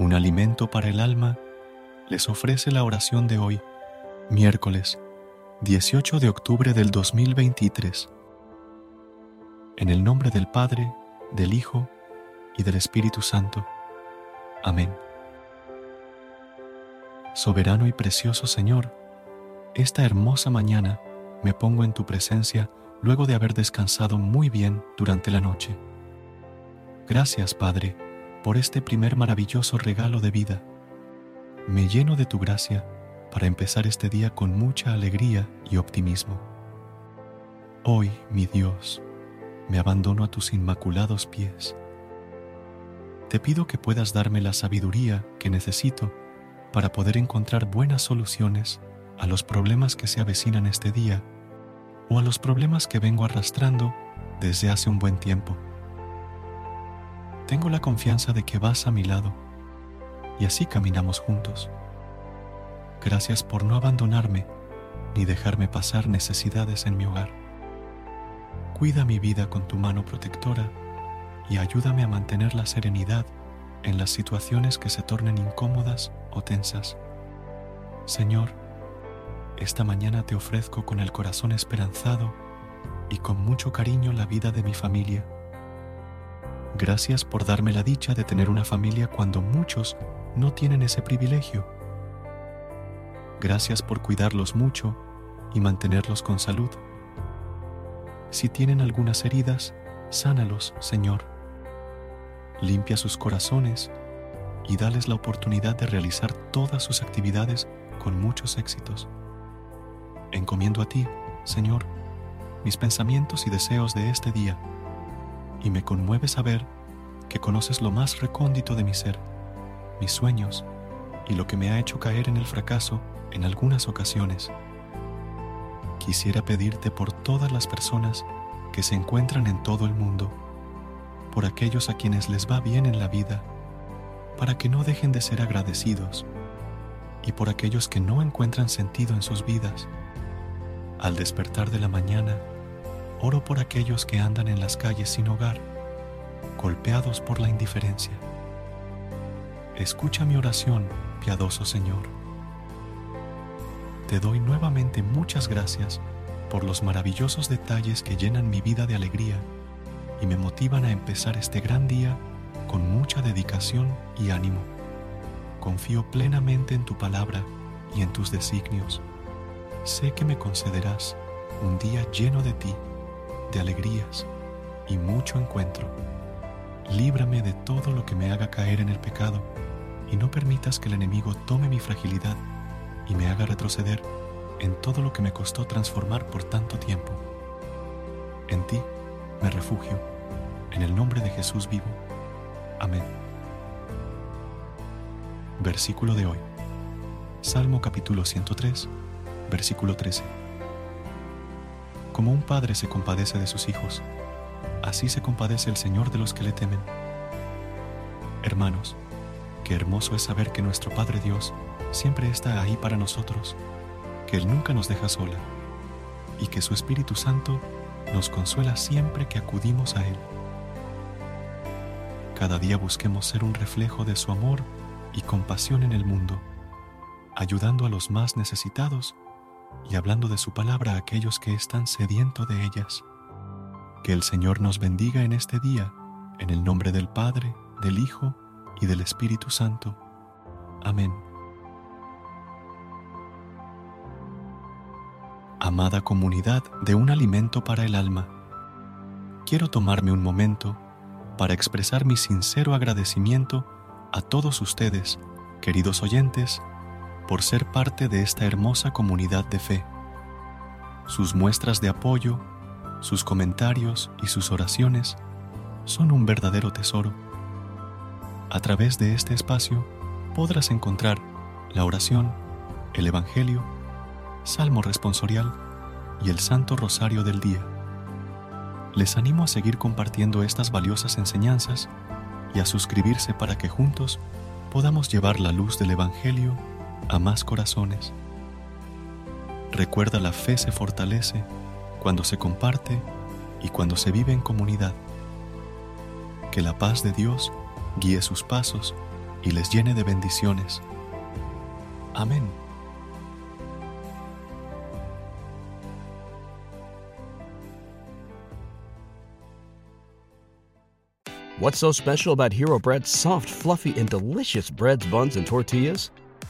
Un alimento para el alma, les ofrece la oración de hoy, miércoles 18 de octubre del 2023. En el nombre del Padre, del Hijo y del Espíritu Santo. Amén. Soberano y precioso Señor, esta hermosa mañana me pongo en tu presencia luego de haber descansado muy bien durante la noche. Gracias, Padre, por este primer maravilloso regalo de vida. Me lleno de tu gracia para empezar este día con mucha alegría y optimismo. Hoy, mi Dios, me abandono a tus inmaculados pies. Te pido que puedas darme la sabiduría que necesito para poder encontrar buenas soluciones a los problemas que se avecinan este día o a los problemas que vengo arrastrando desde hace un buen tiempo tengo la confianza de que vas a mi lado y así caminamos juntos. Gracias por no abandonarme ni dejarme pasar necesidades en mi hogar. Cuida mi vida con tu mano protectora y ayúdame a mantener la serenidad en las situaciones que se tornen incómodas o tensas. Señor, esta mañana te ofrezco con el corazón esperanzado y con mucho cariño la vida de mi familia Gracias por darme la dicha de tener una familia cuando muchos no tienen ese privilegio. Gracias por cuidarlos mucho y mantenerlos con salud. Si tienen algunas heridas, sánalos, Señor. Limpia sus corazones y dales la oportunidad de realizar todas sus actividades con muchos éxitos. Encomiendo a ti, Señor, mis pensamientos y deseos de este día y me conmueve saber que conoces lo más recóndito de mi ser, mis sueños y lo que me ha hecho caer en el fracaso en algunas ocasiones. Quisiera pedirte por todas las personas que se encuentran en todo el mundo, por aquellos a quienes les va bien en la vida, para que no dejen de ser agradecidos, y por aquellos que no encuentran sentido en sus vidas. Al despertar de la mañana, oro por aquellos que andan en las calles sin hogar, golpeados por la indiferencia. Escucha mi oración, piadoso Señor. Te doy nuevamente muchas gracias por los maravillosos detalles que llenan mi vida de alegría y me motivan a empezar este gran día con mucha dedicación y ánimo. Confío plenamente en tu palabra y en tus designios. Sé que me concederás un día lleno de ti de alegrías y mucho encuentro. Líbrame de todo lo que me haga caer en el pecado y no permitas que el enemigo tome mi fragilidad y me haga retroceder en todo lo que me costó transformar por tanto tiempo. En ti me refugio, en el nombre de Jesús vivo. Amén. Versículo de hoy. Salmo capítulo 103, versículo 13. Como un padre se compadece de sus hijos, así se compadece el Señor de los que le temen. Hermanos, qué hermoso es saber que nuestro Padre Dios siempre está ahí para nosotros, que Él nunca nos deja sola y que su Espíritu Santo nos consuela siempre que acudimos a Él. Cada día busquemos ser un reflejo de su amor y compasión en el mundo, ayudando a los más necesitados y hablando de su palabra a aquellos que están sedientos de ellas. Que el Señor nos bendiga en este día, en el nombre del Padre, del Hijo y del Espíritu Santo. Amén. Amada comunidad de un alimento para el alma, quiero tomarme un momento para expresar mi sincero agradecimiento a todos ustedes, queridos oyentes, por ser parte de esta hermosa comunidad de fe. Sus muestras de apoyo, sus comentarios y sus oraciones son un verdadero tesoro. A través de este espacio podrás encontrar la oración, el Evangelio, Salmo responsorial y el Santo Rosario del Día. Les animo a seguir compartiendo estas valiosas enseñanzas y a suscribirse para que juntos podamos llevar la luz del Evangelio a más corazones. Recuerda la fe se fortalece cuando se comparte y cuando se vive en comunidad. Que la paz de Dios guíe sus pasos y les llene de bendiciones. Amén. What's so special about Hero Bread's soft, fluffy, and delicious breads, buns, and tortillas?